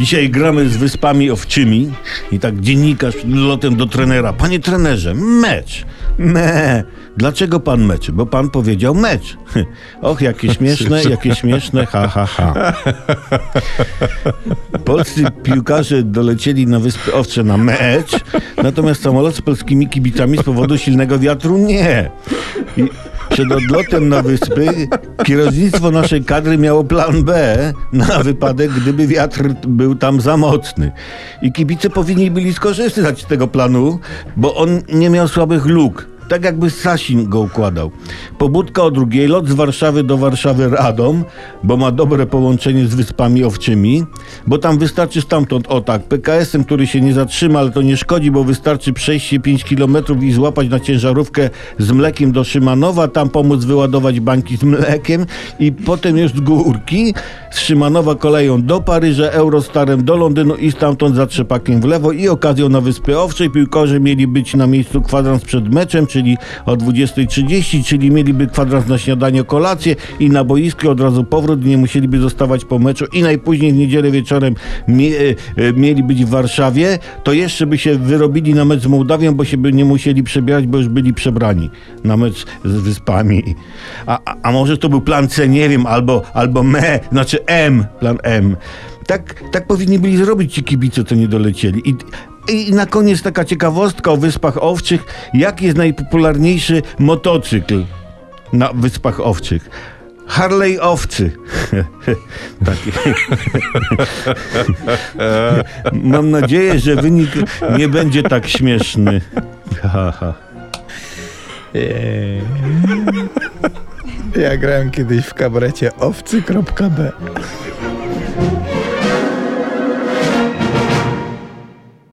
Dzisiaj gramy z Wyspami Owczymi i tak dziennikarz lotem do trenera. Panie trenerze, mecz. Me. Dlaczego pan meczy? Bo pan powiedział mecz. Och, jakie śmieszne, jakie śmieszne, ha, ha, ha. Polscy piłkarze dolecieli na Wyspy Owcze na mecz, natomiast samolot z polskimi kibicami z powodu silnego wiatru nie. I przed odlotem na wyspy kierownictwo naszej kadry miało plan B na wypadek, gdyby wiatr był tam za mocny. I kibice powinni byli skorzystać z tego planu, bo on nie miał słabych luk. Tak jakby Sasin go układał. Pobudka o drugiej, lot z Warszawy do Warszawy Radom, bo ma dobre połączenie z Wyspami Owczymi, bo tam wystarczy stamtąd, o tak, PKS-em, który się nie zatrzyma, ale to nie szkodzi, bo wystarczy przejść się 5 km i złapać na ciężarówkę z mlekiem do Szymanowa, tam pomóc wyładować bańki z mlekiem i potem już z górki z Szymanowa koleją do Paryża, Eurostarem do Londynu i stamtąd za trzepakiem w lewo i okazją na Wyspy Owczej. Piłkarze mieli być na miejscu kwadrans przed meczem, czyli o 20.30, czyli mieliby kwadrans na śniadanie, kolację i na boisku od razu powrót, nie musieliby zostawać po meczu i najpóźniej w niedzielę wieczorem mie, e, mieli być w Warszawie, to jeszcze by się wyrobili na mecz z Mołdawią, bo się by nie musieli przebierać, bo już byli przebrani na mecz z Wyspami. A, a, a może to był plan C, nie wiem, albo, albo me, znaczy M, plan M. Tak, tak powinni byli zrobić ci kibice, co nie dolecieli. I, i na koniec taka ciekawostka o Wyspach Owczych. Jaki jest najpopularniejszy motocykl na Wyspach Owczych? Harley Owcy. Mam nadzieję, że wynik nie będzie tak śmieszny. Ha, ha. Ja grałem kiedyś w kabarecie owcy.b.